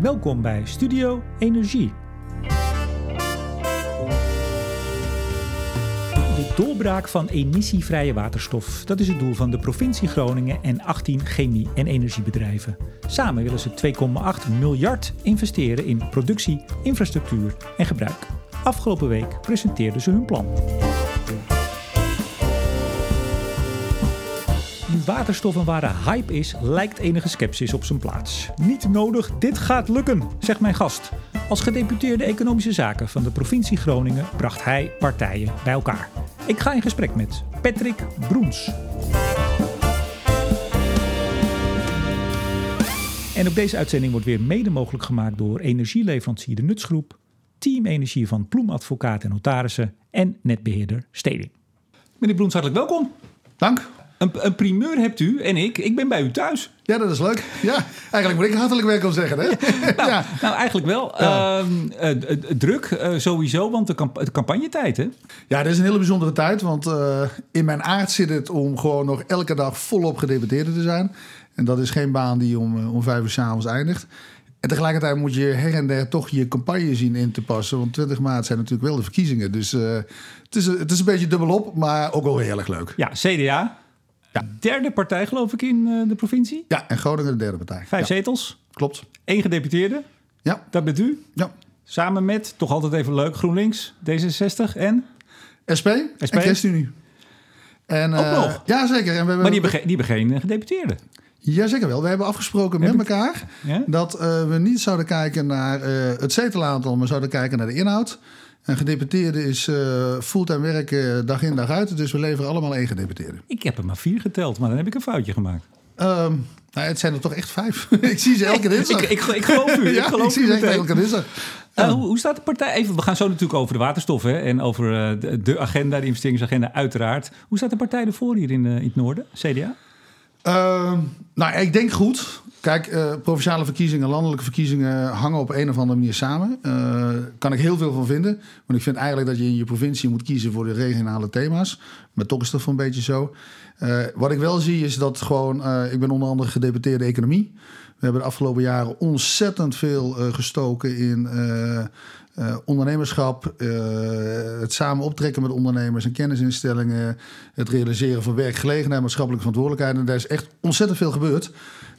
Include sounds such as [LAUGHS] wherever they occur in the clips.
Welkom bij Studio Energie. De doorbraak van emissievrije waterstof. Dat is het doel van de provincie Groningen en 18 chemie- en energiebedrijven. Samen willen ze 2,8 miljard investeren in productie, infrastructuur en gebruik. Afgelopen week presenteerden ze hun plan. Waterstof een ware hype is, lijkt enige sceptisch op zijn plaats. Niet nodig, dit gaat lukken, zegt mijn gast. Als gedeputeerde economische zaken van de provincie Groningen bracht hij partijen bij elkaar. Ik ga in gesprek met Patrick Broens. En ook deze uitzending wordt weer mede mogelijk gemaakt door energieleverancier De Nutsgroep, Team Energie van Ploem Advocaat en Notarissen en netbeheerder Steding. Meneer Broens, hartelijk welkom. Dank. Een, een, primeur hebt u en ik. Ik ben bij u thuis. Ja, dat is leuk. Ja, eigenlijk moet ik hartelijk welkom zeggen. Hè? [LAUGHS] nou, ja. nou, eigenlijk wel. Ja. Uh, uh, druk uh, sowieso, want de, camp de campagnetijd, hè? Ja, dat is een hele bijzondere tijd. Want in mijn aard zit het om gewoon nog elke dag volop gedeputeerde te zijn. En dat is geen baan die om, om vijf uur s'avonds eindigt. En tegelijkertijd moet je her en der toch je campagne zien in te passen. Want 20 maart zijn natuurlijk wel de verkiezingen. Dus het, is, het is een beetje dubbelop, maar ook wel heel erg leuk. Ja, CDA. Ja. Derde partij, geloof ik, in uh, de provincie. Ja, en Groningen de derde partij. Vijf ja. zetels. Klopt. Eén gedeputeerde. Ja. Dat bent u. Ja. Samen met, toch altijd even leuk, GroenLinks, D66 en? SP, SP? en ChristenUnie. En, Ook uh, nog? Ja, zeker. En we hebben, maar die hebben, die hebben geen gedeputeerde. Jazeker wel. We hebben afgesproken met elkaar ja? dat uh, we niet zouden kijken naar het zetelaantal, maar zouden kijken naar de inhoud. Een gedeputeerde is uh, fulltime werken dag in dag uit. Dus we leveren allemaal één gedeputeerde. Ik heb er maar vier geteld, maar dan heb ik een foutje gemaakt. Um, nou, het zijn er toch echt vijf. [LAUGHS] ik zie ze elke [LAUGHS] dinsdag. ik, ik, ik, geloof u. [LAUGHS] ja, ik, geloof ik zie ze elke dinsdag. Uh, hoe, hoe, staat de partij? Even, we gaan zo natuurlijk over de waterstof hè, en over uh, de, de, agenda, de investeringsagenda, uiteraard. Hoe staat de partij ervoor hier in, in het noorden, CDA? Uh, nou, ik denk goed. Kijk, uh, provinciale verkiezingen, landelijke verkiezingen hangen op een of andere manier samen. Uh, kan ik heel veel van vinden. Want ik vind eigenlijk dat je in je provincie moet kiezen voor de regionale thema's. Maar toch is dat voor een beetje zo. Uh, wat ik wel zie is dat gewoon, ik ben onder andere gedeputeerde economie. We hebben de afgelopen jaren ontzettend veel gestoken in uh, ondernemerschap, uh, het samen optrekken met ondernemers en kennisinstellingen, het realiseren van werkgelegenheid, maatschappelijke verantwoordelijkheid. En daar is echt ontzettend veel gebeurd.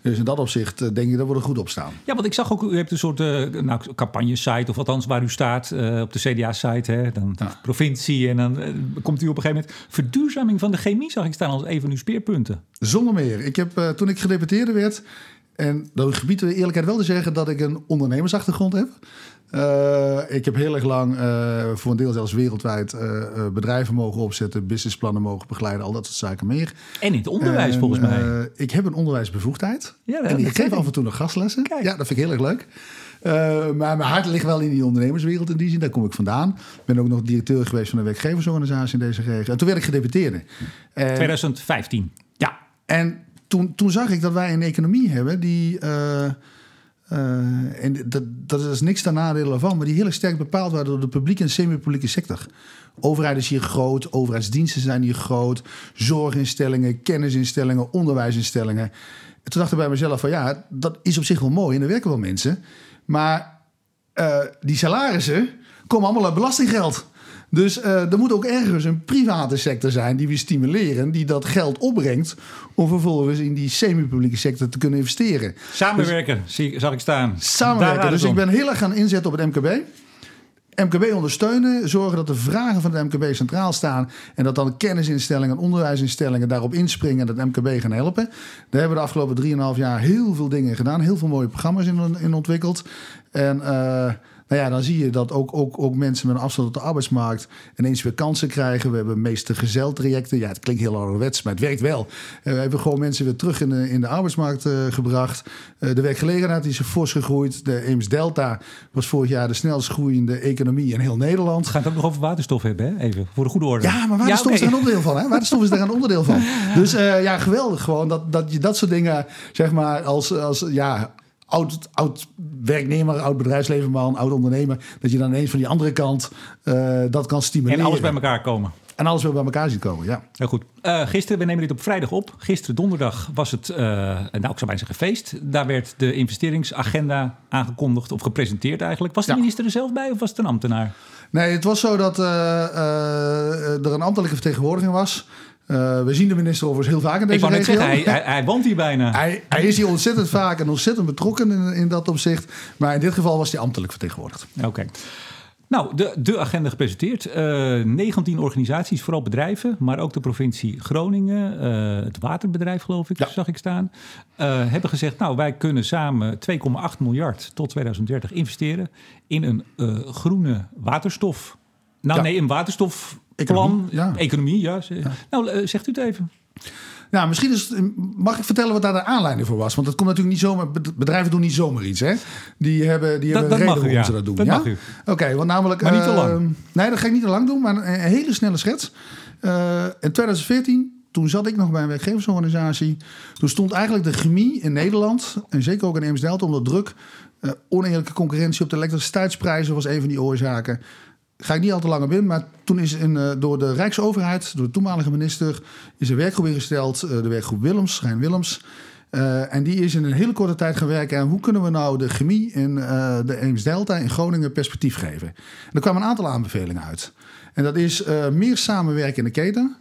Dus in dat opzicht uh, denk ik dat we er goed op staan. Ja, want ik zag ook, u hebt een soort nou, campagne-site, of althans waar u staat op de CDA-site, dan de ja. provincie. En dan komt u op een gegeven moment. Verduurzaming van de chemie zag ik staan als een van uw speerpunten. Zonder meer. Ik heb toen ik gedeputeerde werd. En dat gebied de eerlijkheid wel te zeggen dat ik een ondernemersachtergrond heb. Uh, ik heb heel erg lang, uh, voor een deel zelfs wereldwijd, uh, bedrijven mogen opzetten, businessplannen mogen begeleiden, al dat soort zaken meer. En in het onderwijs en, volgens mij. ik heb een onderwijsbevoegdheid. Ja, en ik geef af en toe nog gastlessen. Kijk. Ja, dat vind ik heel erg leuk. maar mijn hart ligt wel in die ondernemerswereld in die zin. Daar kom ik vandaan. Ik ben ook nog directeur geweest van een werkgeversorganisatie in deze regio. En toen werd ik gedeputeerde. 2015. Ja, en toen, toen zag ik dat wij een economie hebben die... Uh, en dat, dat is niks ten nadele van, maar die heel sterk bepaald worden door de publieke en semi-publieke sector. Overheid is hier groot, overheidsdiensten zijn hier groot, zorginstellingen, kennisinstellingen, onderwijsinstellingen. En toen dacht ik bij mezelf van ja, dat is op zich wel mooi en er werken wel mensen. Maar uh, die salarissen komen allemaal uit belastinggeld. Dus uh, er moet ook ergens een private sector zijn die we stimuleren, die dat geld opbrengt om vervolgens in die semi-publieke sector te kunnen investeren. Samenwerken, dus, zie, zag ik staan. Samenwerken. Dus ik ben heel erg gaan inzetten op het MKB. MKB ondersteunen, zorgen dat de vragen van het MKB centraal staan en dat dan kennisinstellingen en onderwijsinstellingen daarop inspringen en het MKB gaan helpen. Daar hebben we de afgelopen 3,5 jaar heel veel dingen gedaan, heel veel mooie programma's in, in ontwikkeld. En uh, nou ja, dan zie je dat ook, ook, ook mensen met een afstand op de arbeidsmarkt ineens weer kansen krijgen. We hebben meeste gezeltrajecten. Ja, het klinkt heel ouderwets, maar het werkt wel. Uh, we hebben gewoon mensen weer terug in de, in de arbeidsmarkt uh, gebracht. Uh, de werkgelegenheid is fors gegroeid. De Eems Delta was vorig jaar de snelst groeiende economie in heel Nederland. Het ook nog over waterstof hebben, hè? even voor de goede orde. Ja, maar waterstof ja, okay. is er een onderdeel van. Hè? Waterstof is daar een onderdeel van. Dus ja, geweldig gewoon dat, dat je dat soort dingen, zeg maar, als, als ja, oud, oud werknemer, oud bedrijfslevenman, oud ondernemer, dat je dan ineens van die andere kant uh, dat kan stimuleren. En alles bij elkaar komen. En alles weer bij elkaar zien komen, ja. Heel goed. Uh, gisteren, we nemen dit op vrijdag op. Gisteren donderdag was het, uh, nou ik zou bijna zeggen feest. Daar werd de investeringsagenda aangekondigd of gepresenteerd eigenlijk. Was de minister er zelf bij of was het een ambtenaar? Nee, het was zo dat uh, er een ambtelijke vertegenwoordiging was. Uh, we zien de minister overigens heel vaak in deze ik regio. Zeggen, hij, hij, hij, woont hier bijna. [LAUGHS] hij, hij, is hier ontzettend vaak en ontzettend betrokken in, in, dat opzicht. Maar in dit geval was hij ambtelijk vertegenwoordigd. Oké. Nou, de, de agenda gepresenteerd. Uh, 19 organisaties, vooral bedrijven, maar ook de provincie Groningen, uh, het waterbedrijf geloof ik, ja. zag ik staan, uh, hebben gezegd, nou wij kunnen samen 2,8 miljard tot 2030 investeren in een groene waterstof. Nou ja. nee, een waterstof plan, ja. economie, ja. Nou, zegt u het even. Nou, misschien is mag ik vertellen wat daar de aanleiding voor was? Want dat komt natuurlijk niet zomaar. Bedrijven doen niet zomaar iets, hè? Die hebben, die dat, hebben dat reden waarom ja. ze dat doen. Dat ja? Oké, okay, want namelijk. Maar niet te lang. Uh, nee, dat ga ik niet te lang doen, maar een, een hele snelle schets. Uh, in 2014 toen zat ik nog bij een werkgeversorganisatie. Toen stond eigenlijk de chemie in Nederland, en zeker ook in Eemsdelta, onder druk. Uh, oneerlijke concurrentie op de elektriciteitsprijzen was een van die oorzaken ga ik niet al te lang op in, maar toen is in, uh, door de Rijksoverheid, door de toenmalige minister, is een werkgroep ingesteld, uh, de werkgroep Willems, Schijn Willems. Uh, en die is in een hele korte tijd gaan werken aan hoe kunnen we nou de chemie in de Eems-Delta in Groningen perspectief geven. En er kwamen een aantal aanbevelingen uit. En dat is meer samenwerken in de keten.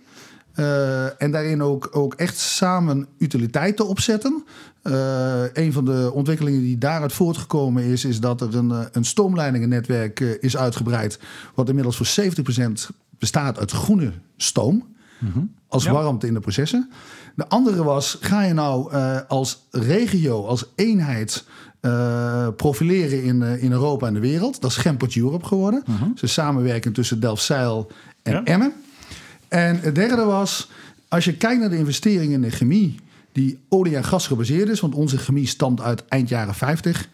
Uh, en daarin ook, ook echt samen utiliteiten opzetten. Uh, een van de ontwikkelingen die daaruit voortgekomen is, is dat er een, een stoomleidingennetwerk is uitgebreid. Wat inmiddels voor 70% bestaat uit groene stoom. Mm-hmm. Als ja. warmte in de processen. De andere was: ga je nou als regio, als eenheid. profileren in, in Europa en de wereld. Dat is Gempert Europe geworden. Mm-hmm. Dus samenwerking tussen Delfzijl en ja. Emmen. En het derde was, als je kijkt naar de investeringen in de chemie, die olie en gas gebaseerd is, want onze chemie stamt uit eind jaren 50.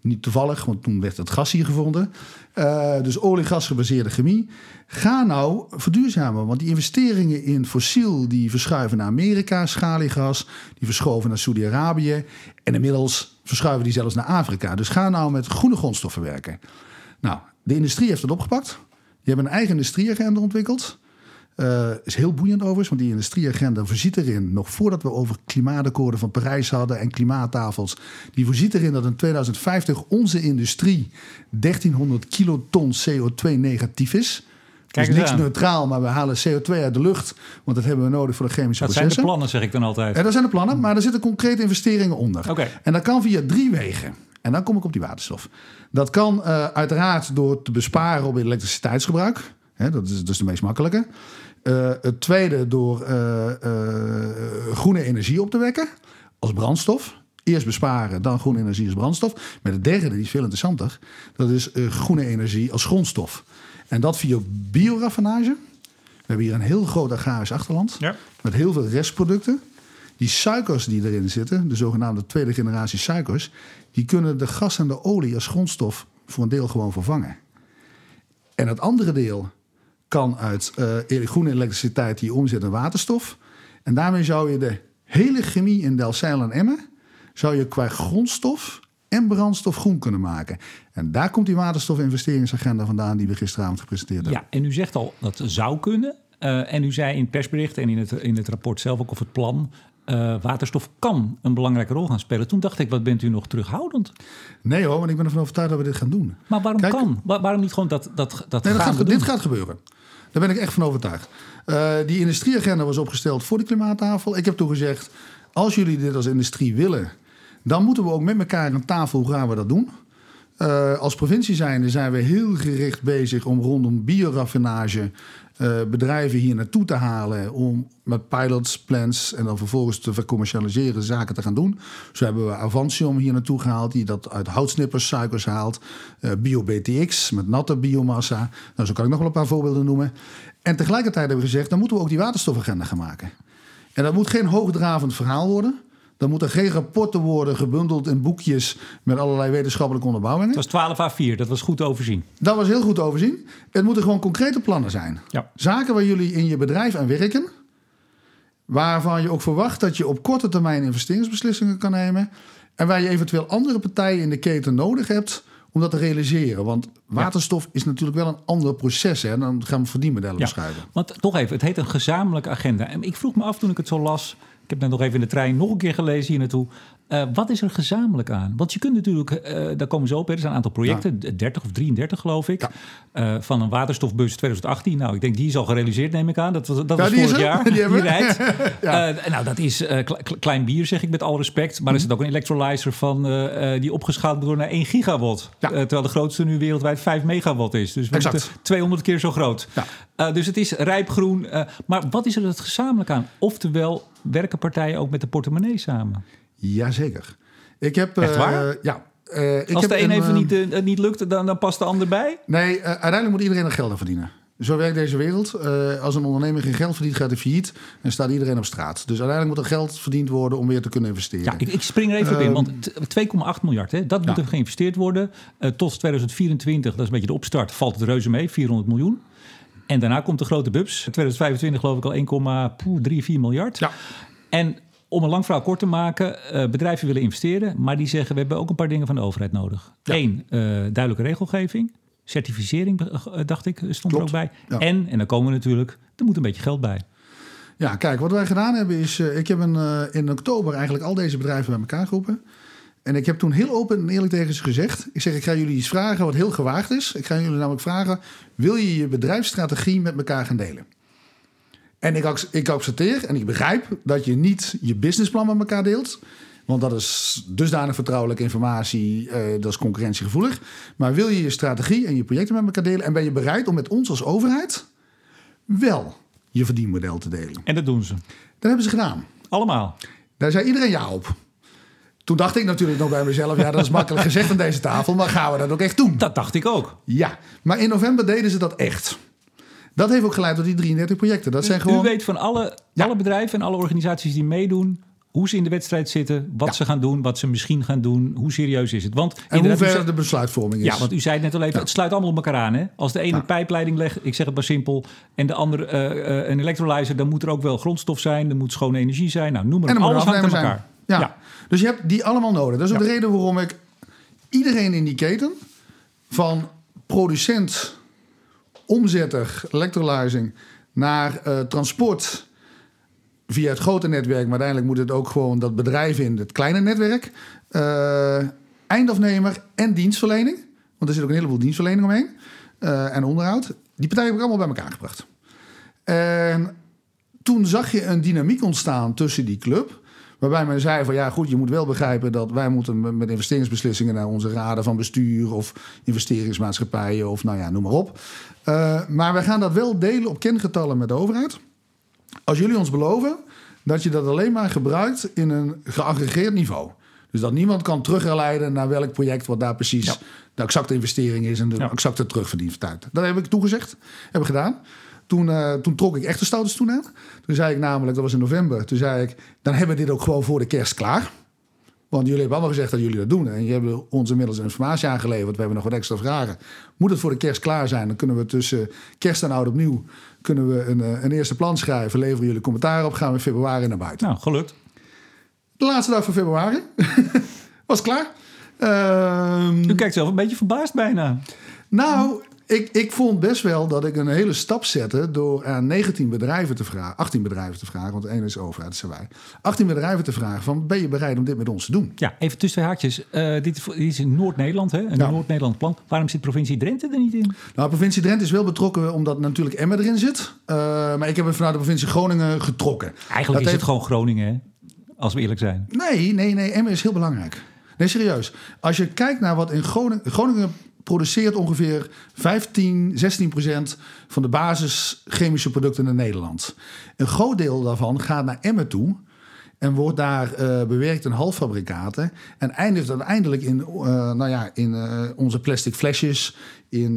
Niet toevallig, want toen werd het gas hier gevonden. Uh, dus olie- gas gebaseerde chemie. Ga nou verduurzamen, want die investeringen in fossiel die verschuiven naar Amerika, schaliegas, die verschoven naar Saudi-Arabië en inmiddels verschuiven die zelfs naar Afrika. Dus ga nou met groene grondstoffen werken. Nou, de industrie heeft het opgepakt. Die hebben een eigen industrieagenda ontwikkeld. Uh, is heel boeiend overigens, want die industrieagenda voorziet erin, nog voordat we over klimaatakkoorden van Parijs hadden en klimaattafels, die voorziet erin dat in 2050 onze industrie 1300 kiloton CO2 negatief is. Kijk dus niks aan. neutraal, maar we halen CO2 uit de lucht, want dat hebben we nodig voor de chemische dat processen. zijn de plannen, zeg ik dan altijd. Ja, dat zijn de plannen, maar er zitten concrete investeringen onder. Okay. En dat kan via drie wegen. En dan kom ik op die waterstof. Dat kan uh, uiteraard door te besparen op elektriciteitsgebruik. Hè, dat is dus de meest makkelijke. Uh, het tweede door uh, uh, groene energie op te wekken als brandstof. Eerst besparen, dan groene energie als brandstof. Maar de derde, die is veel interessanter, dat is groene energie als grondstof. En dat via bioraffinage. We hebben hier een heel groot agrarisch achterland ja. met heel veel restproducten. Die suikers die erin zitten, de zogenaamde tweede generatie suikers, die kunnen de gas en de olie als grondstof voor een deel gewoon vervangen. En het andere deel, kan uit uh, groene elektriciteit die je omzet in waterstof. En daarmee zou je de hele chemie in Delfzijl en Emmen... zou je qua grondstof en brandstof groen kunnen maken. En daar komt die waterstofinvesteringsagenda vandaan... die we gisteravond gepresenteerd hebben. Ja, en u zegt al dat zou kunnen. Uh, en u zei in het persbericht en in het, in het rapport zelf ook of het plan... Uh, waterstof kan een belangrijke rol gaan spelen. Toen dacht ik, wat bent u nog terughoudend? Nee hoor, want ik ben ervan overtuigd dat we dit gaan doen. Maar waarom Kijk, kan? Wa waarom niet gewoon dat, dat, dat nee, gaan dat gaat, we Dit gaat gebeuren. Daar ben ik echt van overtuigd. Uh, die industrieagenda was opgesteld voor de klimaattafel. Ik heb toen gezegd, als jullie dit als industrie willen... dan moeten we ook met elkaar aan tafel, hoe gaan we dat doen? Uh, als provincie zijnde zijn we heel gericht bezig om rondom bioraffinage... Uh, bedrijven hier naartoe te halen om met pilots, plans en dan vervolgens te vercommercialiseren zaken te gaan doen. Zo hebben we Avantium hier naartoe gehaald, die dat uit houtsnippers suikers haalt. Uh, BioBTX met natte biomassa. Nou, zo kan ik nog wel een paar voorbeelden noemen. En tegelijkertijd hebben we gezegd, dan moeten we ook die waterstofagenda gaan maken. En dat moet geen hoogdravend verhaal worden. Dan moeten geen rapporten worden gebundeld in boekjes met allerlei wetenschappelijke onderbouwingen. Het was 12 A4, dat was goed overzien. Dat was heel goed overzien. Het moeten gewoon concrete plannen zijn. Ja. Zaken waar jullie in je bedrijf aan werken. Waarvan je ook verwacht dat je op korte termijn investeringsbeslissingen kan nemen. En waar je eventueel andere partijen in de keten nodig hebt om dat te realiseren. Want waterstof is natuurlijk wel een ander proces. Hè? En dan gaan we verdienmodellen Ja, beschrijven. want toch even, het heet een gezamenlijke agenda. En ik vroeg me af toen ik het zo las. Ik heb net nog even in de trein nog een keer gelezen hier naartoe. Eh, wat is er gezamenlijk aan? Want je kunt natuurlijk, eh, daar komen ze op, hè, er zijn een aantal projecten, 30 of 33 geloof ik, Ja. eh, van een waterstofbus 2018. Nou, ik denk die is al gerealiseerd, neem ik aan. Dat was, dat was die is vorig jaar. [LAUGHS] Die hebben we. rijdt. [LAUGHS] Ja. Nou, dat is kle- kle- klein bier, zeg ik met alle respect. Maar er zit ook een electrolyzer van die opgeschaald moet worden naar 1 gigawatt. Terwijl de grootste nu wereldwijd 5 megawatt is. Dus we Exact. moeten 200 keer zo groot. Dus het is rijpgroen. maar wat is er het gezamenlijk aan? Oftewel, werken partijen ook met de portemonnee samen? Jazeker. Ik heb... Echt eh, waar? ja. Eh, ik Als heb de een even eh, niet, eh, het niet lukt, dan, dan past de ander bij? Nee, eh, uiteindelijk moet iedereen er geld aan verdienen. Zo werkt deze wereld. Eh, als een ondernemer geen geld verdient, gaat hij failliet en staat iedereen op straat. Dus uiteindelijk moet er geld verdiend worden om weer te kunnen investeren. Ja, ik, ik spring er even op in, Ehm, want t- 2,8 miljard, hè, dat moet Ja. er geïnvesteerd worden. Eh, tot 2024, dat is een beetje de opstart, valt het reuze mee, 400 miljoen. En daarna komt de grote bubs. In 2025 geloof ik al 1,34 miljard. Ja. En om een lang verhaal kort te maken, eh, bedrijven willen investeren, maar die zeggen we hebben ook een paar dingen van de overheid nodig. Ja. Eén, eh, duidelijke regelgeving. Certificering, eh, dacht ik, stond Klopt. er ook bij. Ja. En, en dan komen we natuurlijk, er moet een beetje geld bij. Ja, kijk, wat wij gedaan hebben is... ik heb een, in oktober eigenlijk al deze bedrijven bij elkaar geroepen. En ik heb toen heel open en eerlijk tegen ze gezegd... ik zeg, ik ga jullie iets vragen wat heel gewaagd is. Ik ga jullie namelijk vragen... wil je je bedrijfsstrategie met elkaar gaan delen? En ik, ik accepteer en ik begrijp dat je niet je businessplan met elkaar deelt... Want dat is dusdanig vertrouwelijke informatie, eh, dat is concurrentiegevoelig. Maar wil je je strategie en je projecten met elkaar delen... en ben je bereid om met ons als overheid wel je verdienmodel te delen? En dat doen ze. Dat hebben ze gedaan. Allemaal. Daar zei iedereen ja op. Toen dacht ik natuurlijk nog bij mezelf... ja, dat is makkelijk gezegd aan deze tafel... maar gaan we dat ook echt doen? Dat dacht ik ook. Ja, maar in november deden ze dat echt. Dat heeft ook geleid tot die 33 projecten. Dat zijn gewoon... U weet van alle, Ja. alle bedrijven en alle organisaties die meedoen... hoe ze in de wedstrijd zitten, wat Ja. ze gaan doen... wat ze misschien gaan doen, hoe serieus is het. Want en hoe ver de besluitvorming is. Ja, want u zei het net al even, het sluit allemaal op elkaar aan. Hè? Als de ene pijpleiding legt, ik zeg het maar simpel... en de andere eh, eh, een electrolyzer... dan moet er ook wel grondstof zijn, er moet schone energie zijn. Nou, noem maar op. er Alles hangt aan elkaar. Ja. Dus je hebt die allemaal nodig. Dat is ook de reden waarom ik iedereen in die keten... van producent, omzetter, electrolyzing... naar eh, transport via het grote netwerk... maar uiteindelijk moet het ook gewoon dat bedrijf in het kleine netwerk... eh, eindafnemer en dienstverlening... want er zit ook een heleboel dienstverlening omheen... eh, en onderhoud. Die partijen heb ik allemaal bij elkaar gebracht. En toen zag je een dynamiek ontstaan tussen die club. Waarbij men zei van ja goed, je moet wel begrijpen dat wij moeten met- investeringsbeslissingen naar onze raden van bestuur of investeringsmaatschappijen of nou ja, noem maar op. Eh, maar wij gaan dat wel delen op kengetallen met de overheid. Als jullie ons beloven dat je dat alleen maar gebruikt in een geaggregeerd niveau. Dus dat niemand kan terugleiden naar welk project wat daar precies Ja. de exacte investering is en de Ja. exacte terugverdienst uit. Dat heb ik toegezegd, heb ik gedaan. Toen, eh, toen trok ik echt de stoute stoel aan. Toen zei ik namelijk, dat was in november, toen zei ik, dan hebben we dit ook gewoon voor de kerst klaar. Want jullie hebben allemaal gezegd dat jullie dat doen. En je hebt ons inmiddels informatie aangeleverd. We hebben nog wat extra vragen. Moet het voor de kerst klaar zijn? Dan kunnen we tussen kerst en oud opnieuw kunnen we een, eh, een eerste plan schrijven. Leveren jullie commentaar op. Gaan we in februari naar buiten. Nou, gelukt. De laatste dag van februari [LAUGHS] was klaar. Ehm, U kijkt zelf een beetje verbaasd bijna. nou, ik, ik vond best wel dat ik een hele stap zette door aan 19 bedrijven te vragen, 18 bedrijven te vragen, want de ene is overheid, dat zijn wij. 18 bedrijven te vragen van, ben je bereid om dit met ons te doen? Ja, even tussen twee haakjes. Eh, dit, is- dit is in Noord-Nederland, hè? Een Ja. Noord-Nederland plan. Waarom zit provincie Drenthe er niet in? Nou, provincie Drenthe is wel betrokken omdat natuurlijk Emmen erin zit. Eh, maar ik heb hem vanuit de provincie Groningen getrokken. Eigenlijk Dat is het gewoon Groningen, hè? Als we eerlijk zijn. Nee, nee, nee. Emmen is heel belangrijk. Nee, serieus. Als je kijkt naar wat in Groningen... Groningen produceert ongeveer 15, 16 procent van de basis chemische producten in Nederland. Een groot deel daarvan gaat naar Emmen toe... En wordt daar eh, bewerkt in halffabrikaten. En eindigt uiteindelijk in, eh, nou ja, in eh, onze plastic flesjes, in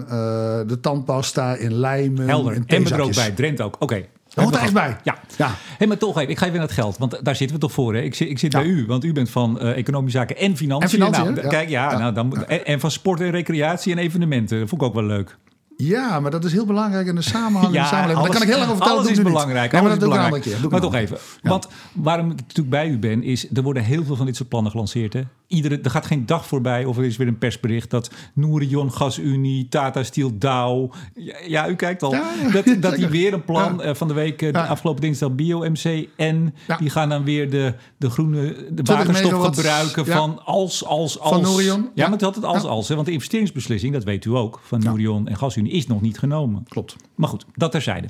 de tandpasta, in lijmen. Helder. in En er ook bij. Drenthe ook. Oké. Hoort er echt bij. Ja. Ja. Hey, maar toch even, ik ga even naar het geld. Want daar zitten we toch voor. Hè? Ik zit, ik zit Ja. bij u, want u bent van eh, economische zaken en financiën. En financiën, nou, ja. Kijk, ja. Nou, dan, en, en van sport en recreatie en evenementen. Dat vond ik ook wel leuk. Ja, maar dat is heel belangrijk in de samenhang de [LAUGHS] Ja. Daar kan ik heel lang over vertellen. Alles is belangrijk. Nee, maar dat is belangrijk. keer. Maar toch even. Want waarom ik natuurlijk bij u ben, is er worden heel veel van dit soort plannen gelanceerd. Hè? Iedere, er gaat geen dag voorbij of er is weer een persbericht dat Nourion Gasunie, Tata Steel, Dow. Ja, ja, u kijkt al. Ja, ja, dat, [LAUGHS] dat die weer een plan eh, van de week, eh, de afgelopen dinsdag, BioMC en die gaan dan weer de, de groene de 20 waterstof gebruiken van als, als, als. Van. Ja, maar het had het als, als. Hè, want de investeringsbeslissing, dat weet u ook, van Ja. Nourion en Gasunie is nog niet genomen. Klopt. Maar goed, dat terzijde.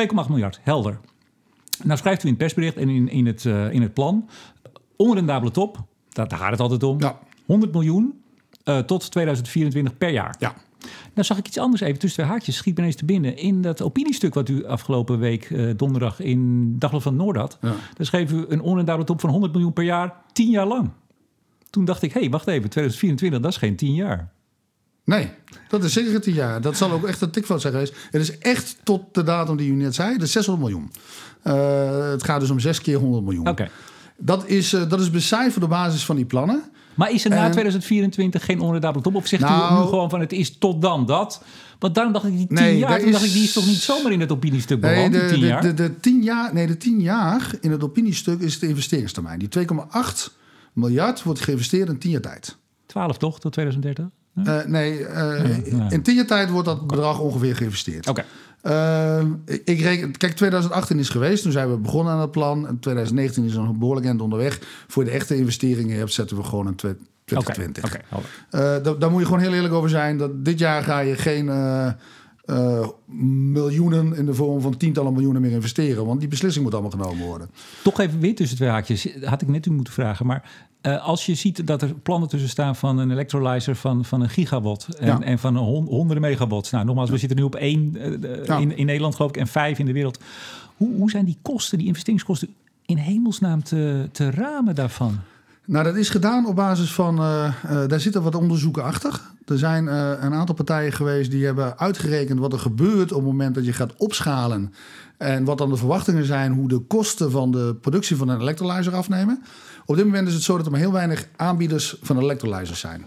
2,8 miljard, helder. Nou schrijft u in het persbericht en in, in, het, eh, in het plan... onrendabele top, daar, daar gaat het altijd om. Ja. 100 miljoen eh, tot 2024 per jaar. Ja. Nou zag ik iets anders even tussen twee haakjes. Schiet me ineens te binnen. In dat opiniestuk wat u afgelopen week eh, donderdag in Dagblad van Noord had... Ja. daar schreef u een onrendabele top van 100 miljoen per jaar, 10 jaar lang. Toen dacht ik, hé, hey, wacht even, 2024, dat is geen 10 jaar. Nee, dat is zeker tien jaar. Dat zal ook echt een tikfout zijn geweest. Het is echt tot de datum die u net zei, dat is 600 miljoen. Eh, het gaat dus om zes keer 100 miljoen. Oké. Dat, is, eh, dat is becijferd op basis van die plannen. Maar is er na En- 2024 geen onrendabele top? Of zegt u Nou- nu gewoon van het is tot dan dat? Want daarom dacht ik die 10 Nee, jaar. Toen dacht is- ik die is toch niet zomaar in het opiniestuk Nee, beland, de, die 10 de, jaar? de, de, 10 jaar, nee, de 10 jaar in het opiniestuk is de investeringstermijn. Die 2,8 miljard wordt geïnvesteerd in 10 jaar tijd. 12 toch, tot 2030? Eh, nee, eh, in 10 jaar tijd wordt dat bedrag ongeveer geïnvesteerd. Oké. Eh, ik, ik reken, kijk, 2018 is geweest. Toen zijn we begonnen aan het plan. En 2019 is nog een behoorlijk eind onderweg. Voor de echte investeringen zetten we gewoon Oké, 2020. oké, helder. Eh, daar, moet je gewoon heel eerlijk over zijn. Dat dit jaar ga je geen eh, eh, miljoenen in de vorm van tientallen miljoenen meer investeren. Want die beslissing moet allemaal genomen worden. Toch even weer tussen twee haakjes. Had ik net u moeten vragen. Maar eh, als je ziet dat er plannen tussen staan van een electrolyzer van, van een gigawatt en, Ja. en van een hon- honderden megawatts. Nou, nogmaals, we zitten nu op één eh, Ja. in, in Nederland geloof ik en vijf in de wereld. Hoe, hoe zijn die kosten, die investeringskosten, in hemelsnaam te, te ramen daarvan? Nou, dat is gedaan op basis van. eh, eh, daar zitten wat onderzoeken achter. Er zijn eh, een aantal partijen geweest die hebben uitgerekend wat er gebeurt op het moment dat je gaat opschalen. En wat dan de verwachtingen zijn, hoe de kosten van de productie van een electrolyzer afnemen. Op dit moment is het zo dat er maar heel weinig aanbieders van electrolyzers zijn.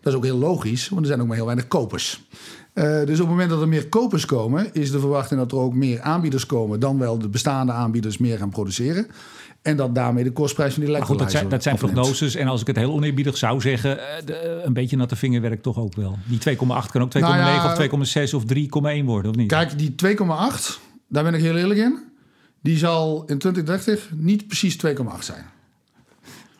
Dat is ook heel logisch, want er zijn ook maar heel weinig kopers. Dus op het moment dat er meer kopers komen, is de verwachting dat er ook meer aanbieders komen dan wel de bestaande aanbieders meer gaan produceren. En dat daarmee de kostprijs van die goed, dat zijn, dat zijn afneemt. prognoses. En als ik het heel oneerbiedig zou zeggen, eh, de- een beetje natte vingerwerk toch ook wel. Die 2,8 kan ook 2,9 Nou ja, of 2,6 of 3,1 worden, of niet? Kijk, die 2,8, daar ben ik heel eerlijk in. Die zal in 2030 niet precies 2,8 zijn. Met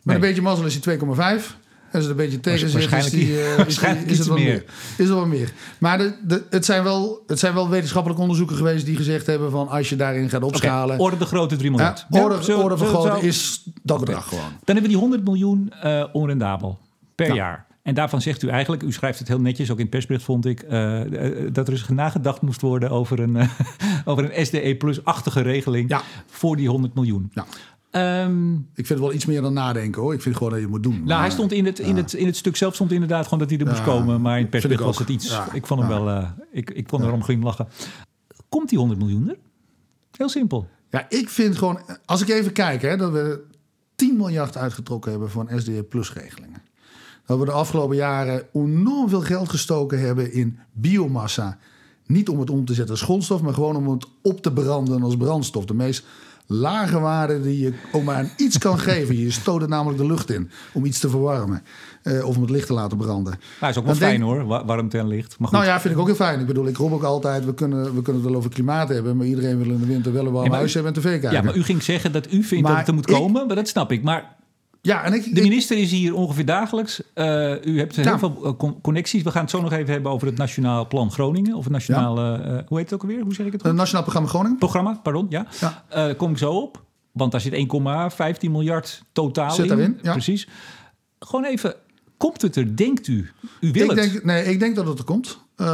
Nee. een beetje mazzel is die 2,5. Als het een beetje tegen zit, is, waarschijnlijk- eh, is, die- waarschijnlijk is het wat meer. meer. Is er wat meer. Maar de, de, het, zijn wel, het zijn wel wetenschappelijke onderzoeken geweest die gezegd hebben van als je daarin gaat opschalen. orde de grote 3 ja, miljard. orde, Ja, orde van zo- is dat bedrag gewoon. Dan hebben we die 100 miljoen eh, onrendabel per Ja. jaar. En daarvan zegt u eigenlijk, u schrijft het heel netjes, ook in het persbericht vond ik, eh, eh, dat er eens nagedacht moest worden over een, eh, [LAUGHS] over een SDE plus-achtige regeling Ja. voor die 100 miljoen. Ja. Ehm, Ik vind het wel iets meer dan nadenken hoor. Ik vind gewoon dat je het moet doen. nou, Maar- hij stond in het, in, het, in het stuk zelf stond inderdaad gewoon dat hij er moest komen. Maar in het vind persbericht ik was het iets. Ja, Ik vond hem wel, eh, ik, ik kon erom glimlachen. Komt die 100 miljoen er? Heel simpel. Ja, ik vind gewoon, als ik even kijk, hè, dat we 10 miljard uitgetrokken hebben een SDE Plus regelingen. Dat we de afgelopen jaren enorm veel geld gestoken hebben in biomassa. Niet om het om te zetten als grondstof, maar gewoon om het op te branden als brandstof. De meest lage waarde die je ook maar aan iets kan [LAUGHS] geven. Je stoot het namelijk de lucht in om iets te verwarmen. eh, of om het licht te laten branden. Nou, is ook wel Dan fijn denk- hoor, wa- warmte en licht. Maar goed. Nou ja, vind ik ook heel fijn. Ik bedoel, ik roep ook altijd, we kunnen, we kunnen het wel over klimaat hebben... maar iedereen wil in de winter wel een warm maar huis u- hebben en tv kijken. ja, maar u ging zeggen dat u vindt Maar dat het er moet ik- komen, maar dat snap ik. Maar Ja, en ik, De minister is hier ongeveer dagelijks. Uh, u hebt heel veel con- connecties. We gaan het zo nog even hebben over het Nationaal Plan Groningen. Of het Nationale, uh, hoe heet het ook alweer? Hoe zeg ik het? het goed? Nationaal Programma Groningen. Programma, pardon, ja. Ja. Uh, kom ik zo op. Want daar zit 1,15 miljard totaal Zit in. daarin, ja. Precies. Gewoon even, komt het er, denkt u? U wil Ik het. denk, nee, ik denk dat het er komt. Uh,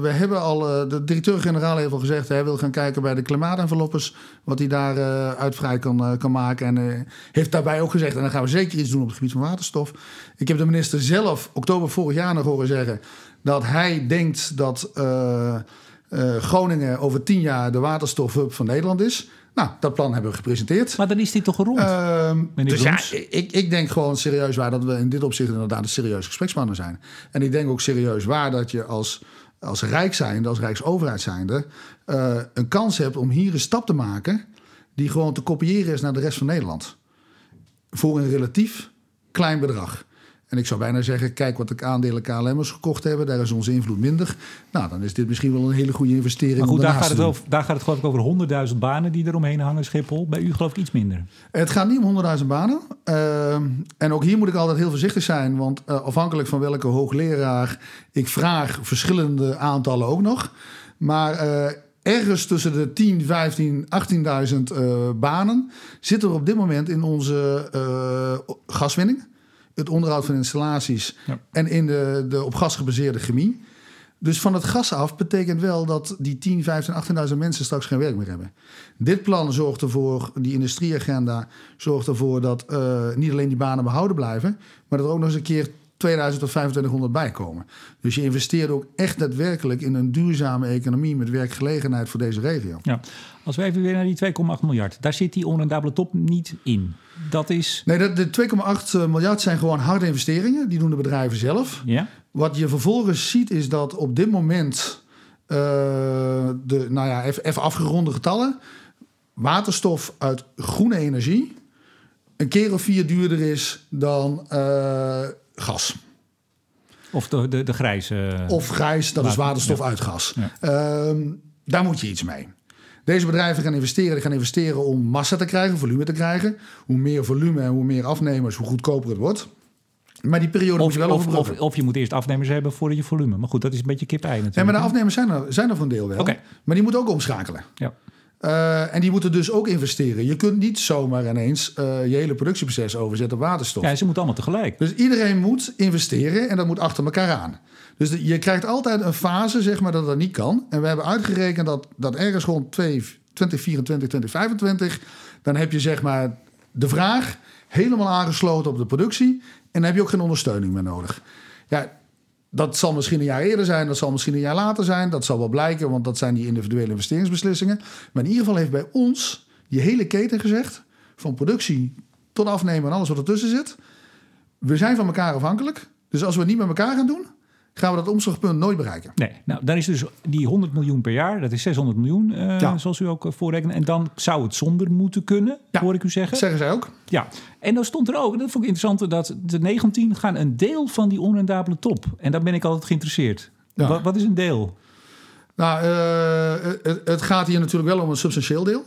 we hebben al, uh, de directeur-generaal heeft al gezegd... hij wil gaan kijken bij de klimaatenveloppers... wat hij daar uh, uit vrij kan, kan maken. En heeft daarbij ook gezegd... en dan gaan we zeker iets doen op het gebied van waterstof. Ik heb de minister zelf oktober vorig jaar nog horen zeggen... dat hij denkt dat uh, Groningen over tien jaar... de waterstofhub van Nederland is... Nou, dat plan hebben we gepresenteerd. Maar dan is dit toch rond, uh, meneer dus ja, ik, ik denk gewoon serieus waar dat we in dit opzicht inderdaad een serieus gesprekspartner zijn. En ik denk ook serieus waar dat je als, als Rijk zijnde, als Rijksoverheid zijnde, uh, een kans hebt om hier een stap te maken die gewoon te kopiëren is naar de rest van Nederland. Voor een relatief klein bedrag. En ik zou bijna zeggen, kijk wat de aandelen KLM'ers gekocht hebben. Daar is onze invloed minder. Nou, dan is dit misschien wel een hele goede investering. Maar goed, daar gaat, het over, daar gaat het geloof ik over 100.000 banen die eromheen hangen, Schiphol. Bij u geloof ik iets minder. Het gaat niet om 100.000 banen. Ehm, en ook hier moet ik altijd heel voorzichtig zijn. Want eh, afhankelijk van welke hoogleraar ik vraag, verschillende aantallen ook nog. Maar eh, ergens tussen de 10, 15, 18.000 eh, banen zitten er op dit moment in onze eh, gaswinning. Het onderhoud van installaties Ja. en in de, de op gas gebaseerde chemie. Dus van het gas af betekent wel dat die 10, 15, 18.000 mensen straks geen werk meer hebben. Dit plan zorgt ervoor, die industrieagenda zorgt ervoor dat eh, niet alleen die banen behouden blijven, maar dat er ook nog eens een keer 2000 tot 2500 bij komen. Dus je investeert ook echt daadwerkelijk in een duurzame economie met werkgelegenheid voor deze regio. Ja. Als we even weer naar die 2,8 miljard. Daar zit die onrendabele top niet in. Dat is... Nee, de, de 2,8 miljard zijn gewoon harde investeringen. Die doen de bedrijven zelf. Ja? Wat je vervolgens ziet is dat op dit moment eh, de, nou ja, even, even afgeronde getallen, waterstof uit groene energie een keer of vier duurder is dan eh, gas. Of de, de, de grijze... Of grijs, dat is Water, waterstof ja. uit gas. Ja. Ehm, daar moet je iets mee. Deze bedrijven gaan investeren. Die gaan investeren om massa te krijgen, volume te krijgen. Hoe meer volume en hoe meer afnemers, hoe goedkoper het wordt. Maar die periode moet je wel of, overbruggen. of, of je moet eerst afnemers hebben voordat je volume. Maar goed, dat is een beetje kip-ei natuurlijk. Ja, maar de afnemers zijn er, zijn er voor een deel wel. Maar die moeten ook omschakelen. Ja. Eh, en die moeten dus ook investeren. Je kunt niet zomaar ineens eh, je hele productieproces overzetten op waterstof. ja, ze moeten allemaal tegelijk. Dus iedereen moet investeren en dat moet achter elkaar aan. Dus je krijgt altijd een fase zeg maar, dat dat niet kan. En we hebben uitgerekend dat, dat ergens rond 2 2024, 2025... dan heb je zeg maar de vraag helemaal aangesloten op de productie... en dan heb je ook geen ondersteuning meer nodig. Ja, dat zal misschien een jaar eerder zijn, dat zal misschien een jaar later zijn. Dat zal wel blijken, want dat zijn die individuele investeringsbeslissingen. Maar in ieder geval heeft bij ons die hele keten gezegd... van productie tot afnemen en alles wat ertussen zit... we zijn van elkaar afhankelijk. Dus als we het niet met elkaar gaan doen... gaan we dat omslagpunt nooit bereiken. Nee, nou, dan is dus die 100 miljoen per jaar, dat is 600 miljoen, eh, Ja. zoals u ook eh, voorrekent. En dan zou het zonder moeten kunnen, Ja. hoor ik u zeggen. Dat zeggen zij ook. Ja, en dan stond er ook, en dat vond ik interessant, dat de 19 gaan een deel van die onrendabele top. En daar ben ik altijd geïnteresseerd. Ja. Wat, wat is een deel? Nou, eh, het, het gaat hier natuurlijk wel om een substantieel deel.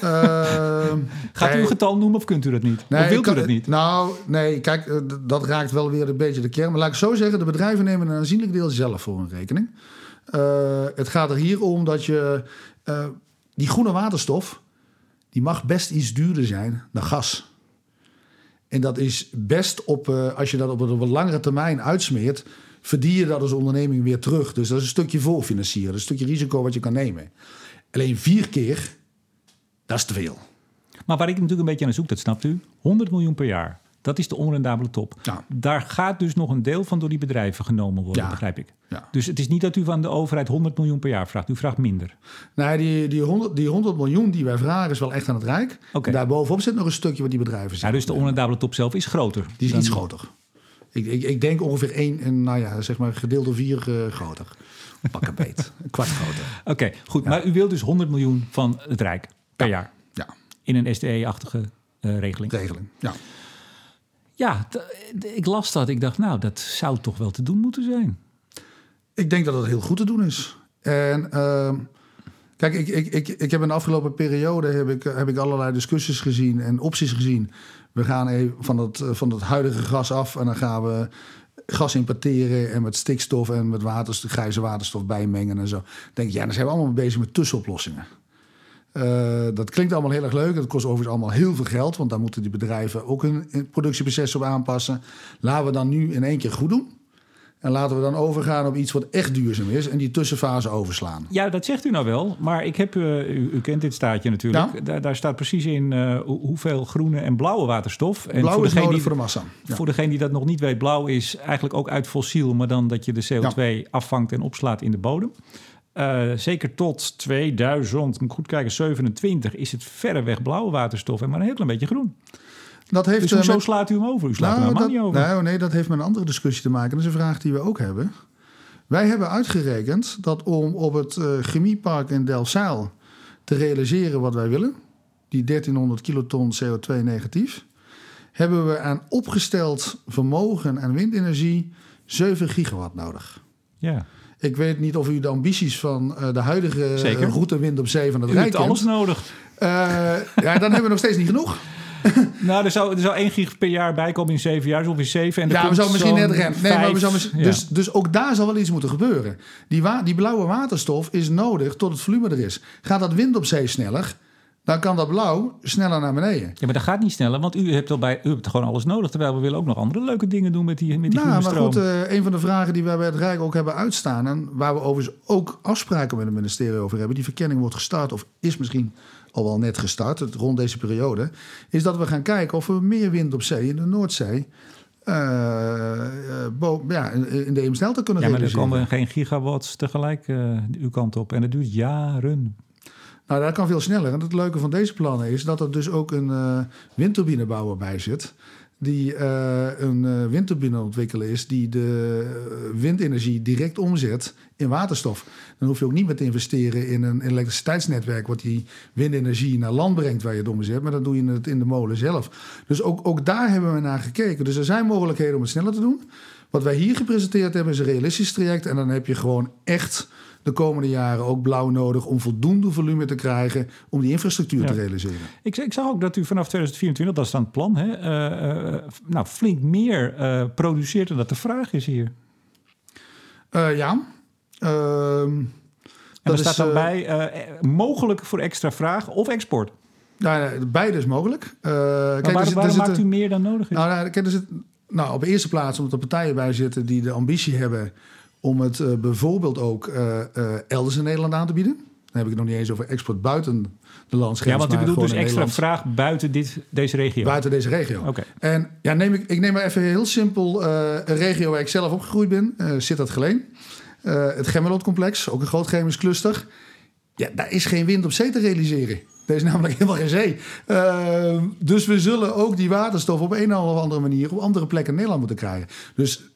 Eh, [LAUGHS] Gaat u een getal noemen of kunt u dat niet? Nee, of wilt kan- u dat niet? Nou, nee, kijk, eh, dat raakt wel weer een beetje de kern. Maar laat ik zo zeggen, de bedrijven nemen een aanzienlijk deel zelf voor hun rekening. Eh, het gaat er hier om dat je... eh, die groene waterstof, die mag best iets duurder zijn dan gas. En dat is best op, als je dat op een, op een langere termijn uitsmeert... verdien je dat als onderneming weer terug. Dus dat is een stukje voorfinancieren. Een stukje risico wat je kan nemen. Alleen vier keer, dat is te veel. Maar waar ik natuurlijk een beetje naar zoek, dat snapt u. 100 miljoen per jaar. Dat is de onrendabele top. Ja. Daar gaat dus nog een deel van door die bedrijven genomen worden, Ja. begrijp ik. Ja. Dus het is niet dat u van de overheid 100 miljoen per jaar vraagt. U vraagt minder. Nee, die, die, 100, die 100 miljoen die wij vragen is wel echt aan het Rijk. En Daarbovenop zit nog een stukje wat die bedrijven Ja, zijn. dus de onrendabele top zelf is groter. Die is iets groter. Ik, ik, ik denk ongeveer één, en, nou ja, zeg maar gedeeld door vier eh, groter. Pak een beet. Een kwart groter. [LAUGHS] Oké, goed. Maar u wilt dus 100 miljoen van het Rijk per jaar. Ja, In een SDE-achtige eh, regeling. regeling. Ja. Ja, ik las dat. Ik dacht, nou, dat zou toch wel te doen moeten zijn. Ik denk dat het heel goed te doen is. En ehm, kijk, ik, ik, ik, ik heb in de afgelopen periode heb ik, heb ik allerlei discussies gezien en opties gezien. We gaan even van het, eh, van het huidige gas af en dan gaan we gas importeren en met stikstof en met waterstof, grijze waterstof bijmengen en zo. Ik denk, ja, dan zijn we allemaal bezig met tussenoplossingen. Eh, dat klinkt allemaal heel erg leuk. Dat kost overigens allemaal heel veel geld, want daar moeten die bedrijven ook hun productieproces op aanpassen. Laten we dan nu in één keer goed doen. En laten we dan overgaan op iets wat echt duurzaam is en die tussenfase overslaan. Ja, dat zegt u nou wel. Maar ik heb, eh, u, u kent dit staatje natuurlijk. Ja. Daar, daar staat precies in eh, hoe- hoeveel groene en blauwe waterstof. En Blauw is degene nodig die, voor de massa. Ja. Voor degene die dat nog niet weet, blauw is eigenlijk ook uit fossiel, maar dan dat je de CO2 afvangt en opslaat in de bodem. Eh, zeker tot 2000, moet ik goed kijken, 27 is het verreweg blauwe waterstof en maar een heel klein beetje groen. Dat heeft Dus eh, hoezo met- slaat u hem over? U slaat Nou, er helemaal dat, niet over. nou, nee, dat heeft met een andere discussie te maken. Dat is een vraag die we ook hebben. Wij hebben uitgerekend dat om op het eh, chemiepark in Delfzijl te realiseren wat wij willen, die 1300 kiloton CO2 negatief, hebben we aan opgesteld vermogen en windenergie 7 gigawatt nodig. Ja. Ik weet niet of u de ambities van uh, de huidige Zeker. route wind op zee van het U Rijk hebt alles nodig. Uh, ja, dan hebben we nog steeds niet genoeg. [LAUGHS] Nou, er zou, er zou 1 gig per jaar bij komen in 7 jaar, dus ongeveer 7. En Ja, we zouden misschien net rennen. Nee, maar we zouden ja. dus, dus ook daar zal wel iets moeten gebeuren. Die, wa die blauwe waterstof is nodig tot het volume er is. Gaat dat wind op zee sneller, dan kan dat blauw sneller naar beneden. Ja, maar dat gaat niet sneller, want u hebt, al bij, u hebt gewoon alles nodig. Terwijl we willen ook nog andere leuke dingen doen met die, met die Nou, maar stroom. goed, eh, een van de vragen die wij bij het Rijk ook hebben uitstaan... en waar we overigens ook afspraken met het ministerie over hebben... die verkenning wordt gestart of is misschien al wel net gestart... het- rond deze periode... is dat we gaan kijken of we meer wind op zee in de Noordzee... bo- ja, in de Eemsdelta kunnen ja, maar er komen geen gigawatts tegelijk uw kant op. En dat duurt jaren. Nou, dat kan veel sneller. En het leuke van deze plannen is dat er dus ook een eh windturbinebouwer bij zit. Die eh, een eh, windturbine ontwikkelen is die de windenergie direct omzet in waterstof. Dan hoef je ook niet meer te investeren in een elektriciteitsnetwerk wat die windenergie naar land brengt waar je het omzet. Maar dan doe je het in de molen zelf. Dus ook, ook daar hebben we naar gekeken. Dus er zijn mogelijkheden om het sneller te doen. Wat wij hier gepresenteerd hebben is een realistisch traject. En dan heb je gewoon echt de komende jaren ook blauw nodig om voldoende volume te krijgen om die infrastructuur Ja. te realiseren. Ik, ik zag ook dat u vanaf 2024, dat is dan het plan, hè, eh, nou, flink meer eh, produceert dan dat de vraag is hier. Ja. Ehm, En dat er staat dan bij mogelijk voor extra vraag of export. nou, beide is mogelijk. Maar kijk, waarom, zit- waarom maakt u meer dan nodig is? Nou, nou, kijk, zit, nou, op de eerste plaats omdat er partijen bij zitten die de ambitie hebben om het eh, bijvoorbeeld ook eh, eh, elders in Nederland aan te bieden. Dan heb ik het nog niet eens over export buiten de landsgrens. ja, want u bedoelt dus extra Nederland, vraag buiten dit, deze regio. buiten deze regio. Oké. En ja, neem ik, ik neem maar even heel simpel een regio waar ik zelf opgegroeid ben. zit dat Geleen. Het Gemmelot-complex, ook een groot chemisch cluster. Ja, daar is geen wind op zee te realiseren. Er is namelijk [LAUGHS] helemaal geen zee. Eh, dus we zullen ook die waterstof op een of andere manier op andere plekken in Nederland moeten krijgen. Dus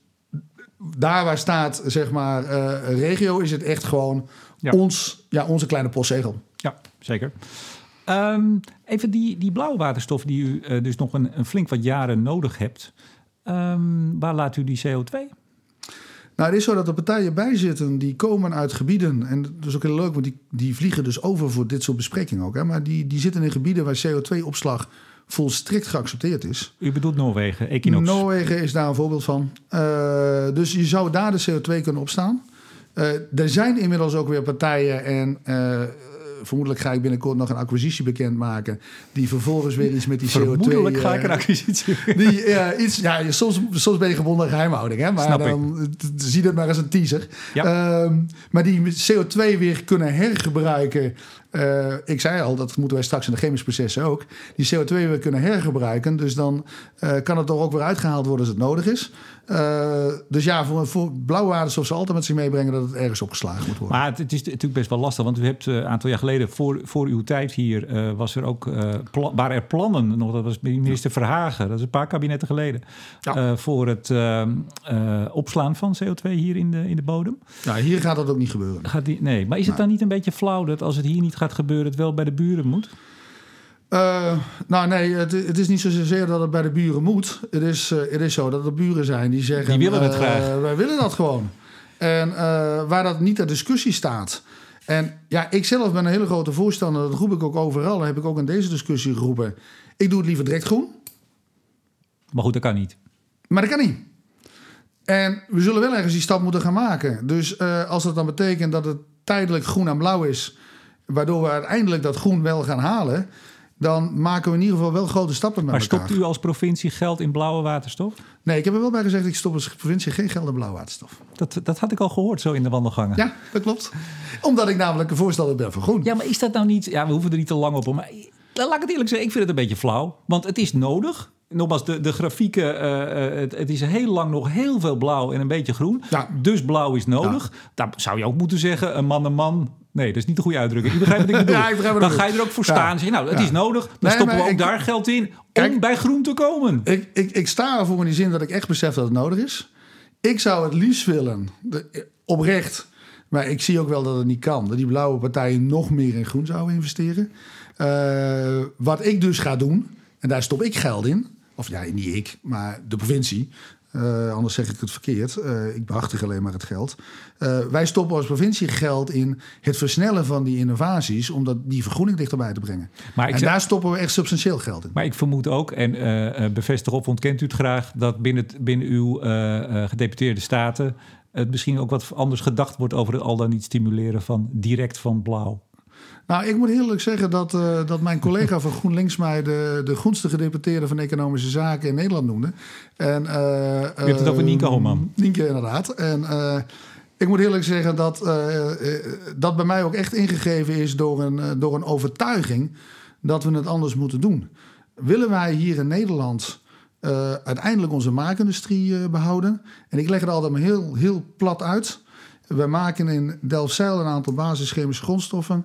daar waar staat, zeg maar, eh, regio, is het echt gewoon Ja. ons, ja, onze kleine postzegel. Ja, zeker. Ehm, even die, die blauwe waterstof die u eh, dus nog een, een flink wat jaren nodig hebt. Ehm, waar laat u die CO2? Nou, het is zo dat er partijen bij zitten die komen uit gebieden. En dat is ook heel leuk, want die, die vliegen dus over voor dit soort besprekingen ook. Hè, maar die, die zitten in gebieden waar CO2-opslag volstrekt geaccepteerd is. U bedoelt Noorwegen, Equinox. Noorwegen is daar een voorbeeld van. Eh, dus je zou daar de CO2 kunnen opstaan. Eh, er zijn inmiddels ook weer partijen en eh, vermoedelijk ga ik binnenkort nog een acquisitie bekendmaken. Die vervolgens weer iets met die CO2. Vermoedelijk ga ik een acquisitie. [LAUGHS] die, ja, iets, ja, soms, soms ben je gebonden aan geheimhouding, hè? maar Snap dan zie dat maar als een teaser. Ja. Ehm, maar die CO2 weer kunnen hergebruiken. Eh, ik zei al, dat moeten wij straks in de chemische processen ook. Die CO2 weer kunnen hergebruiken. Dus dan eh, kan het er ook weer uitgehaald worden als het nodig is. Eh, dus ja, voor, voor blauwe waterstof zal altijd met zich meebrengen dat het ergens opgeslagen moet worden. Maar het, het is natuurlijk best wel lastig, want u hebt een aantal jaar geleden, voor, voor uw tijd hier, was er ook, waren er plannen nog, dat was minister Verhagen, dat is een paar kabinetten geleden, Ja. voor het eh, eh, opslaan van CO2 hier in de, in de bodem. nou, hier gaat dat ook niet gebeuren. Gaat die, nee, maar is het dan niet een beetje flauw dat als het hier niet gaat gebeuren, het wel bij de buren moet? Eh, nou nee, het, het is niet zozeer dat het bij de buren moet. Het is, eh, het is zo dat er buren zijn die zeggen... Die willen het eh, graag. Wij willen dat gewoon. En waar dat niet ter discussie staat... En ja, ik zelf ben een hele grote voorstander. Dat roep ik ook overal. Dat heb ik ook in deze discussie geroepen. Ik doe het liever direct groen. Maar goed, dat kan niet. Maar dat kan niet. En we zullen wel ergens die stap moeten gaan maken. Dus als dat dan betekent dat het tijdelijk groen en blauw is... waardoor we uiteindelijk dat groen wel gaan halen... dan maken we in ieder geval wel grote stappen met Maar elkaar. stopt u als provincie geld in blauwe waterstof? Nee, ik heb er wel bij gezegd... ik stop als provincie geen geld in blauw waterstof. Dat, dat had ik al gehoord zo in de wandelgangen. Ja, dat klopt. Omdat ik namelijk een voorstander ben van groen. Ja, maar is dat nou niet... Ja, we hoeven er niet te lang op. Maar laat ik het eerlijk zeggen, ik vind het een beetje flauw. Want het is nodig. Nogmaals, de, de grafieken, eh, eh, het, het is heel lang nog heel veel blauw en een beetje groen. Ja. Dus blauw is nodig. Dan zou je ook moeten zeggen, een man een man... Nee, dat is niet de goede uitdrukking. Je begrijpt wat ik [LAUGHS] bedoel. Ja, ik begrijp wat dan ga je er ook voor staan. Ja. Zeg nou, het Ja. is nodig. Dan Nee, stoppen we ook ik- daar geld in om bij groen te komen. Ik, ik, ik sta ervoor in die zin dat ik echt besef dat het nodig is. Ik zou het liefst willen, de- oprecht... maar ik zie ook wel dat het niet kan... dat die blauwe partijen nog meer in groen zouden investeren. Eh, wat ik dus ga doen, en daar stop ik geld in... of ja, niet ik, maar de provincie. Uh, anders zeg ik het verkeerd. Uh, ik behartig alleen maar het geld. Uh, wij stoppen als provincie geld in het versnellen van die innovaties... om dat, die vergroening dichterbij te brengen. Maar en daar stoppen we echt substantieel geld in. Maar ik vermoed ook, en bevestig op, ontkent u het graag... dat binnen, het, binnen uw gedeputeerde staten... het misschien ook wat anders gedacht wordt... over het al dan niet stimuleren van direct van blauw. Nou, ik moet eerlijk zeggen dat, uh, dat mijn collega van GroenLinks mij de, de groenste gedeputeerde van Economische Zaken in Nederland noemde. En, uh, Je hebt het over Nienke Holman. Nienke, inderdaad. En uh, ik moet eerlijk zeggen dat dat bij mij ook echt ingegeven is door een, door een overtuiging dat we het anders moeten doen. Willen wij hier in Nederland uiteindelijk onze maakindustrie behouden? En ik leg het altijd maar heel, heel plat uit. We maken in Delfzijl een aantal basischemische grondstoffen.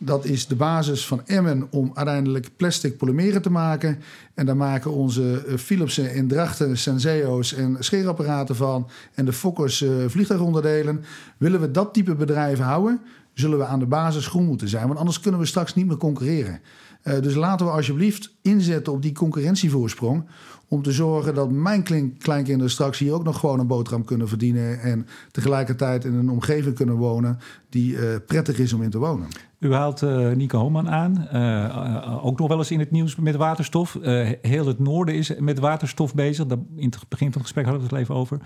Dat is de basis van Emmen om uiteindelijk plastic polymeren te maken. En daar maken onze eh, Philipsen in Drachten, Senseo's en scheerapparaten van. En de Fokkers uh, vliegtuigonderdelen. Willen we dat type bedrijven houden, zullen we aan de basis groen moeten zijn. Want anders kunnen we straks niet meer concurreren. Uh, dus laten we alsjeblieft inzetten op die concurrentievoorsprong. Om te zorgen dat mijn kleinkinderen straks hier ook nog gewoon een boterham kunnen verdienen. En tegelijkertijd in een omgeving kunnen wonen die prettig is om in te wonen. U haalt uh, Nico Homan aan, uh, ook nog wel eens in het nieuws met waterstof. heel het noorden is met waterstof bezig. Daar in het begin van het gesprek hadden we het even over.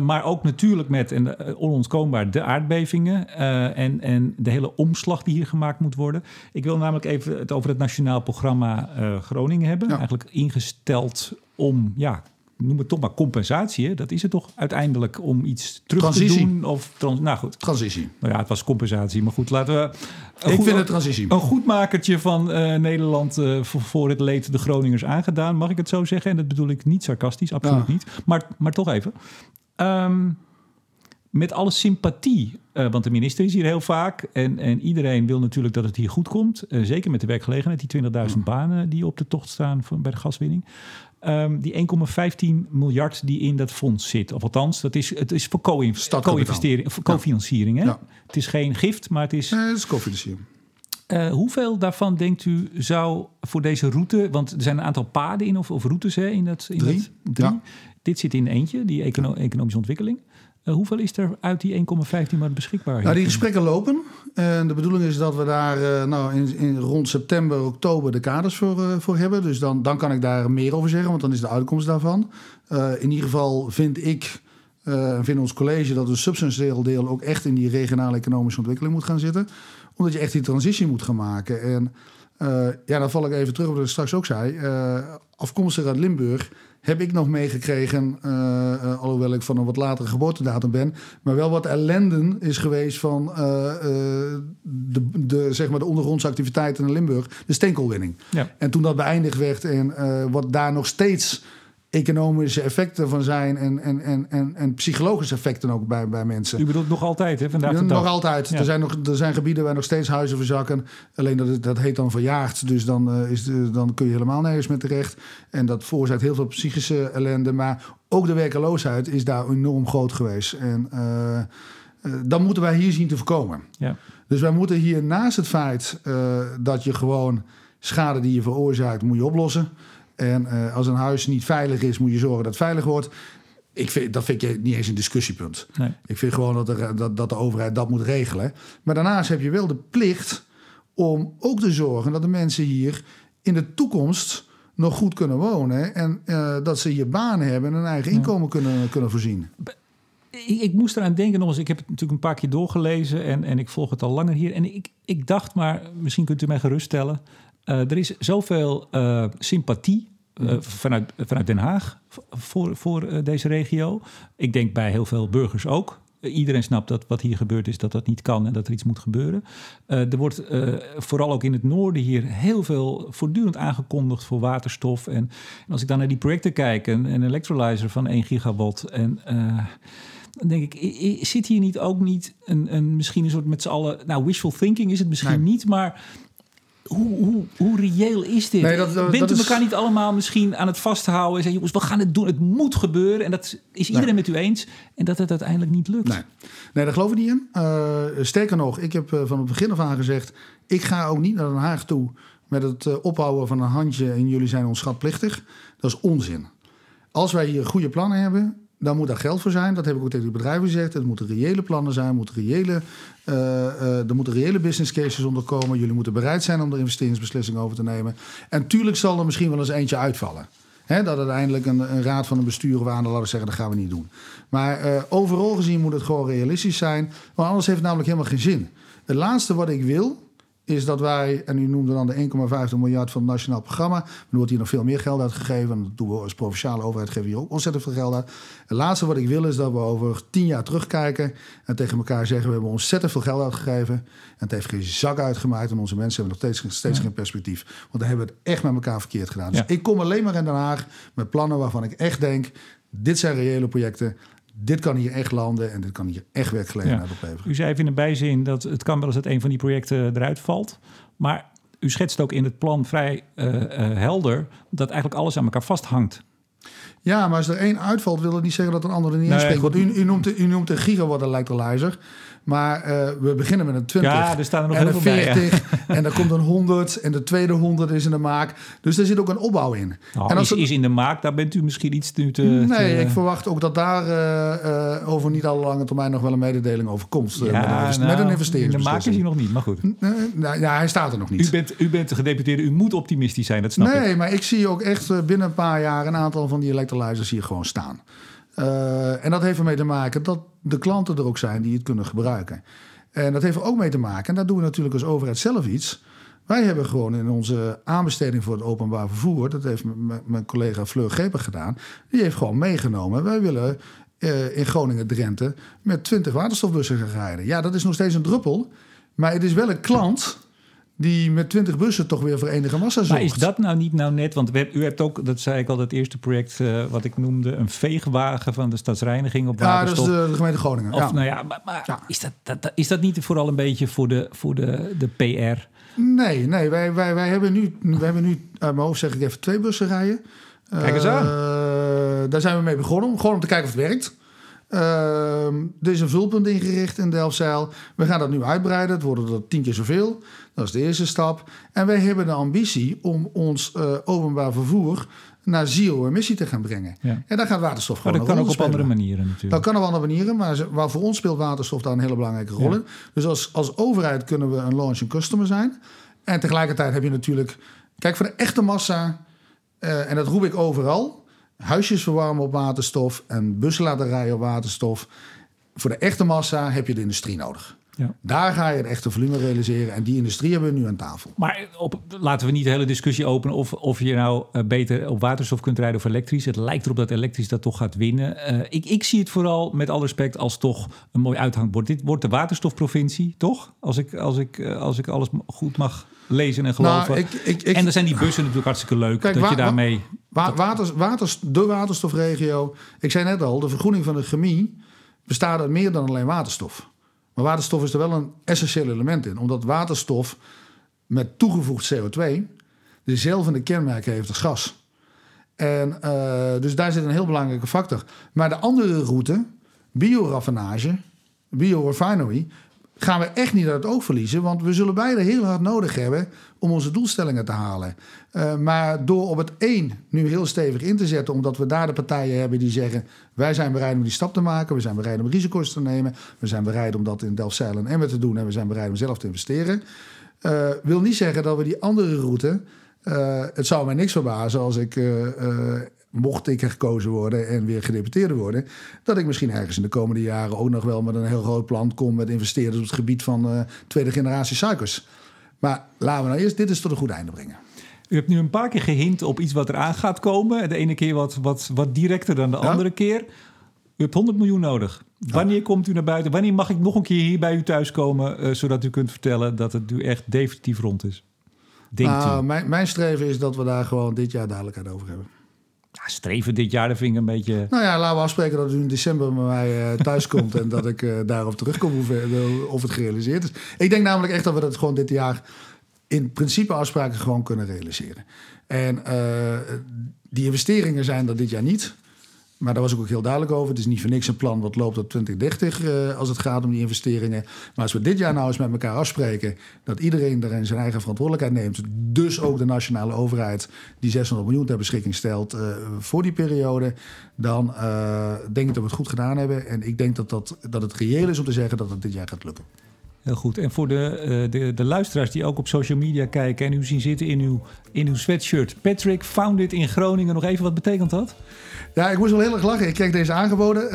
maar ook natuurlijk met, en onontkoombaar, de aardbevingen en, en de hele omslag die hier gemaakt moet worden. Ik wil namelijk even het over het Nationaal Programma Groningen hebben. Eigenlijk ingesteld om ja, noem het toch maar compensatie. Hè? Dat is het toch uiteindelijk om iets terug transitie. te doen? Of trans, nou goed. Transitie. Nou ja, het was compensatie. Maar goed, laten we. Ik goed, vind het transitie. Een goedmakertje van uh, Nederland uh, voor, voor, het leed de Groningers aangedaan. Mag ik het zo zeggen? En dat bedoel ik niet sarcastisch, absoluut ja. niet. Maar, maar toch even. Um, met alle sympathie, uh, want de minister is hier heel vaak en, en iedereen wil natuurlijk dat het hier goed komt. Uh, zeker met de werkgelegenheid, die 20.000 banen die op de tocht staan van, bij de gaswinning. Um, die 1,15 miljard die in dat fonds zit. Of althans, dat is, het is voor co-investering, co co-financiering. Ja. Het is geen gift, maar het is... Nee, het is co-financiering. Uh, hoeveel daarvan denkt u zou voor deze route, want er zijn een aantal paden in of, of routes hè, in dat. In drie. Dat, drie. Ja. Dit zit in eentje, die econo economische ontwikkeling. Uh, hoeveel is er uit die 1,15 maar beschikbaar? Nou, die gesprekken lopen. En de bedoeling is dat we daar uh, nou, in, in, rond september, oktober de kaders voor, voor hebben. Dus dan, dan kan ik daar meer over zeggen, want dan is de uitkomst daarvan. in ieder geval vind ik, vindt ons college dat een substantieel deel ook echt in die regionale economische ontwikkeling moet gaan zitten. Omdat je echt die transitie moet gaan maken. En ja, dan val ik even terug op wat ik straks ook zei. afkomstig uit Limburg heb ik nog meegekregen, uh, uh, alhoewel ik van een wat latere geboortedatum ben, maar wel wat ellenden is geweest van uh, de, de, zeg maar de ondergrondse activiteiten in Limburg, de steenkoolwinning. Ja. En toen dat beëindigd werd en wat daar nog steeds economische effecten van zijn en, en, en, en, en psychologische effecten ook bij, bij mensen. U bedoelt nog altijd, hè? Vandaag de dag. Nog altijd. Er, zijn nog, er zijn gebieden waar nog steeds huizen verzakken. Alleen dat, dat heet dan verjaagd. Dus dan, uh, is de, dan kun je helemaal nergens meer terecht. En dat veroorzaakt heel veel psychische ellende. Maar ook de werkeloosheid is daar enorm groot geweest. En uh, uh, dan moeten wij hier zien te voorkomen. Ja. Dus wij moeten hier naast het feit dat je gewoon schade die je veroorzaakt, moet je oplossen. En uh, als een huis niet veilig is, moet je zorgen dat het veilig wordt. Ik vind, dat vind ik niet eens een discussiepunt. Nee. Ik vind gewoon dat, er, dat, dat de overheid dat moet regelen. Maar daarnaast heb je wel de plicht om ook te zorgen dat de mensen hier in de toekomst nog goed kunnen wonen. En uh, dat ze hier banen hebben en een eigen inkomen kunnen, kunnen voorzien. Ik, ik, moest eraan denken nog eens. Ik heb het natuurlijk een paar keer doorgelezen en, en ik volg het al langer hier. En ik, ik dacht maar, misschien kunt u mij geruststellen. Uh, er is zoveel uh, sympathie uh, vanuit, vanuit Den Haag voor, voor deze regio. Ik denk bij heel veel burgers ook. Iedereen snapt dat wat hier gebeurd is, dat dat niet kan en dat er iets moet gebeuren. er wordt vooral ook in het noorden hier heel veel voortdurend aangekondigd voor waterstof. En, en als ik dan naar die projecten kijk, een, een electrolyzer van 1 gigawatt en dan denk ik, zit hier niet ook niet een, een misschien een soort met z'n allen, nou wishful thinking is het misschien nee. niet, maar hoe, hoe, hoe reëel is dit? Nee, dat, dat, Bent u is... elkaar niet allemaal misschien aan het vasthouden en zeggen: jongens, we gaan het doen, het moet gebeuren. En dat is iedereen nee. met u eens. En dat het uiteindelijk niet lukt. Nee, nee daar geloof ik niet in. Uh, sterker nog, ik heb uh, van het begin af aan gezegd: ik ga ook niet naar Den Haag toe met het eh, ophouden van een handje en jullie zijn onschatplichtig. Dat is onzin. Als wij hier goede plannen hebben, dan moet daar geld voor zijn. Dat heb ik ook tegen de bedrijven gezegd. Het moeten reële plannen zijn, moeten reële, uh, uh, er moeten reële business cases onderkomen. Jullie moeten bereid zijn om de investeringsbeslissing over te nemen. En tuurlijk zal er misschien wel eens eentje uitvallen. He, dat uiteindelijk een, een, raad van een bestuur waar laten we zeggen, dat gaan we niet doen. Maar uh, overal gezien moet het gewoon realistisch zijn. Want anders heeft het namelijk helemaal geen zin. Het laatste wat ik wil, is dat wij, en u noemde dan de 1,5 miljard van het nationaal programma. Er wordt hier nog veel meer geld uitgegeven. En dat doen we als provinciale overheid, geven hier ook ontzettend veel geld uit. Het laatste wat ik wil is dat we over tien jaar terugkijken en tegen elkaar zeggen: we hebben ontzettend veel geld uitgegeven. En het heeft geen zak uitgemaakt. En onze mensen hebben nog steeds, steeds geen perspectief. Want dan hebben we het echt met elkaar verkeerd gedaan. Dus ik kom alleen maar in Den Haag met plannen waarvan ik echt denk: dit zijn reële projecten dit kan hier echt landen en dit kan hier echt werkgelegenheid ja. opleveren. U zei even in een bijzin dat het kan wel eens dat een van die projecten eruit valt. Maar u schetst ook in het plan vrij uh, uh, helder dat eigenlijk alles aan elkaar vasthangt. Ja, maar als er één uitvalt, wil dat niet zeggen dat een ander er niet nee, inspringt. Want u, u, noemt de, u noemt de gigawatt electrolyzer. Maar uh, we beginnen met een 20 ja, er staan er nog en een 40 bij, ja. en dan komt een 100 en de tweede 100 is in de maak. Dus er zit ook een opbouw in. Oh, en als is, is in de maak, daar bent u misschien iets nu te... Nee, te... ik verwacht ook dat daar uh, uh, over niet alle lange termijn nog wel een mededeling over komt. Ja, met, een, nou, met een investeringsbeslissing. In de maak is hij nog niet, maar goed. nou, ja, hij staat er nog niet. U bent, u bent de gedeputeerde, u moet optimistisch zijn, dat snap nee, ik. maar ik zie ook echt binnen een paar jaar een aantal van die electrolyzers hier gewoon staan. Uh, en dat heeft ermee te maken dat de klanten er ook zijn die het kunnen gebruiken. En dat heeft er ook mee te maken, en daar doen we natuurlijk als overheid zelf iets. Wij hebben gewoon in onze aanbesteding voor het openbaar vervoer, dat heeft mijn collega Fleur Greper gedaan, die heeft gewoon meegenomen. Wij willen uh, in Groningen-Drenthe met 20 waterstofbussen gaan rijden. Ja, dat is nog steeds een druppel, maar het is wel een klant die met 20 bussen toch weer voor enige massa zorgt. Maar is dat nou niet nou net? Want we, u hebt ook, dat zei ik al, het eerste project uh, wat ik noemde, een veegwagen van de stadsreiniging op waterstof. Ja, dat is de, de gemeente Groningen. Of, ja. Nou ja, maar, maar ja. Is, dat, dat, is dat niet vooral een beetje voor de, voor de, de PR? Nee, nee wij, wij, wij hebben nu, wij hebben nu uit mijn hoofd zeg ik even twee bussen rijden. Kijk eens aan. Uh, daar zijn we mee begonnen, gewoon om te kijken of het werkt. Uh, er is een vulpunt ingericht in Delfzijl. We gaan dat nu uitbreiden. Het worden er tien keer zoveel. Dat is de eerste stap. En wij hebben de ambitie om ons uh, openbaar vervoer naar zero-emissie te gaan brengen. Ja. En daar gaat waterstof gewoon Maar dat kan ook op spelen. andere manieren natuurlijk. Dat kan op andere manieren, maar, maar voor ons speelt waterstof daar een hele belangrijke rol Ja. in. Dus als, als overheid kunnen we een launch and customer zijn. En tegelijkertijd heb je natuurlijk... Kijk, voor de echte massa, uh, en dat roep ik overal... huisjes verwarmen op waterstof en bussen laten rijden op waterstof. Voor de echte massa heb je de industrie nodig. Ja. Daar ga je het echte volume realiseren. En die industrie hebben we nu aan tafel. Maar op, laten we niet de hele discussie openen of, of je nou uh, beter op waterstof kunt rijden of elektrisch. Het lijkt erop dat elektrisch dat toch gaat winnen. Uh, ik, ik zie het vooral met alle respect als toch een mooi uithangbord. Dit wordt de waterstofprovincie, toch? Als ik, als ik, uh, als ik alles goed mag lezen en geloven. Nou, ik, ik, ik, en dan zijn die bussen natuurlijk hartstikke leuk. Kijk, dat wa- je daarmee... Wa waters, waters, de waterstofregio. Ik zei net al, de vergroening van de chemie bestaat uit meer dan alleen waterstof. Maar waterstof is er wel een essentieel element in. Omdat waterstof met toegevoegd CO2 dezelfde kenmerken heeft als gas. En uh, dus daar zit een heel belangrijke factor. Maar de andere route, bioraffinage, biorefinery, gaan we echt niet uit het oog verliezen. Want we zullen beide heel hard nodig hebben om onze doelstellingen te halen. Uh, maar door op het één nu heel stevig in te zetten, omdat we daar de partijen hebben die zeggen: wij zijn bereid om die stap te maken, we zijn bereid om risico's te nemen, we zijn bereid om dat in Delfzijl en Emmen te doen en we zijn bereid om zelf te investeren. Uh, wil niet zeggen dat we die andere route. Uh, het zou mij niks verbazen als ik mocht ik gekozen worden en weer gedeputeerde worden, dat ik misschien ergens in de komende jaren ook nog wel met een heel groot plan kom met investeerders op het gebied van uh, tweede generatie suikers. Maar laten we nou eerst dit eens tot een goed einde brengen. U hebt nu een paar keer gehint op iets wat eraan gaat komen. De ene keer wat, wat, wat directer dan de ja? andere keer. U hebt 100 miljoen nodig. Wanneer ja. komt u naar buiten? Wanneer mag ik nog een keer hier bij u thuiskomen... Uh, zodat u kunt vertellen dat het nu echt definitief rond is? Denkt nou, u? Mijn, mijn streven is dat we daar gewoon dit jaar duidelijkheid over hebben. Ja, streven dit jaar, dat vind ik een beetje... Nou ja, laten we afspreken dat u in december met mij uh, thuis [LAUGHS] komt... en dat ik uh, daarop terugkom of, of het gerealiseerd is. Ik denk namelijk echt dat we dat gewoon dit jaar... in principe afspraken gewoon kunnen realiseren. En uh, die investeringen zijn er dit jaar niet. Maar daar was ik ook heel duidelijk over. Het is niet voor niks een plan wat loopt tot 2030 uh, als het gaat om die investeringen. Maar als we dit jaar nou eens met elkaar afspreken dat iedereen daarin zijn eigen verantwoordelijkheid neemt. Dus ook de nationale overheid die 600 miljoen ter beschikking stelt uh, voor die periode. Dan uh, denk ik dat we het goed gedaan hebben. En ik denk dat, dat, dat het reëel is om te zeggen dat het dit jaar gaat lukken. Heel goed. En voor de, de, de luisteraars die ook op social media kijken en u zien zitten in uw, in uw sweatshirt. Patrick founded in Groningen. Nog even, wat betekent dat? Ja, ik moest wel heel erg lachen. Ik kreeg deze aangeboden. Uh,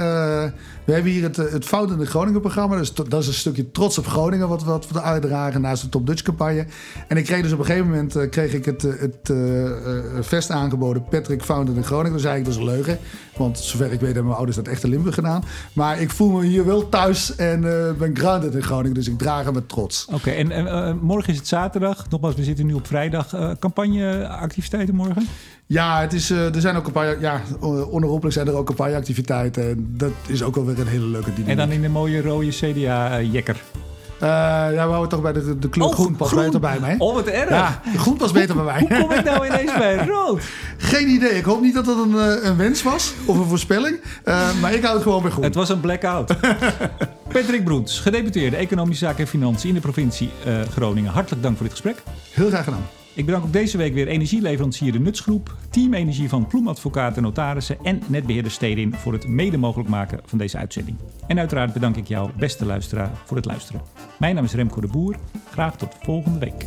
we hebben hier het, het Fout in de Groningen programma. Dus dat is een stukje trots op Groningen wat, wat we uitdragen naast de Top Dutch campagne. En ik kreeg dus op een gegeven moment kreeg ik het, het vest aangeboden. Patrick Founded in Groningen. Zei ik, dat is een leugen. Want zover ik weet hebben mijn ouders dat echt in Limburg gedaan. Maar ik voel me hier wel thuis en ben grounded in Groningen. Dus ik draag hem met trots. Oké, okay, en uh, morgen is het zaterdag. Nogmaals, we zitten nu op vrijdag. Uh, campagneactiviteiten morgen? Ja, het is, uh, er zijn ook een paar. Ja, onherroepelijk zijn er ook een paar activiteiten. En dat is ook wel weer een hele leuke dynamiek. En dan in de mooie rode CDA-jekker. Uh, ja, we houden toch bij de, de kleur oh, groen pas groen. beter bij mij. Oh, wat erg. Ja, groen pas beter bij mij. Hoe kom ik nou ineens bij rood? [LAUGHS] Geen idee. Ik hoop niet dat dat een, een wens was of een voorspelling. Uh, maar ik hou het gewoon bij groen. Het was een blackout. [LAUGHS] Patrick Broens, gedeputeerde Economische Zaken en Financiën in de provincie uh, Groningen. Hartelijk dank voor dit gesprek. Heel graag gedaan. Ik bedank ook deze week weer energieleverancier De Nutsgroep, Team Energie van Ploemadvocaten Notarissen en netbeheerder Stedin voor het mede mogelijk maken van deze uitzending. En uiteraard bedank ik jou, beste luisteraar, voor het luisteren. Mijn naam is Remco de Boer. Graag tot volgende week.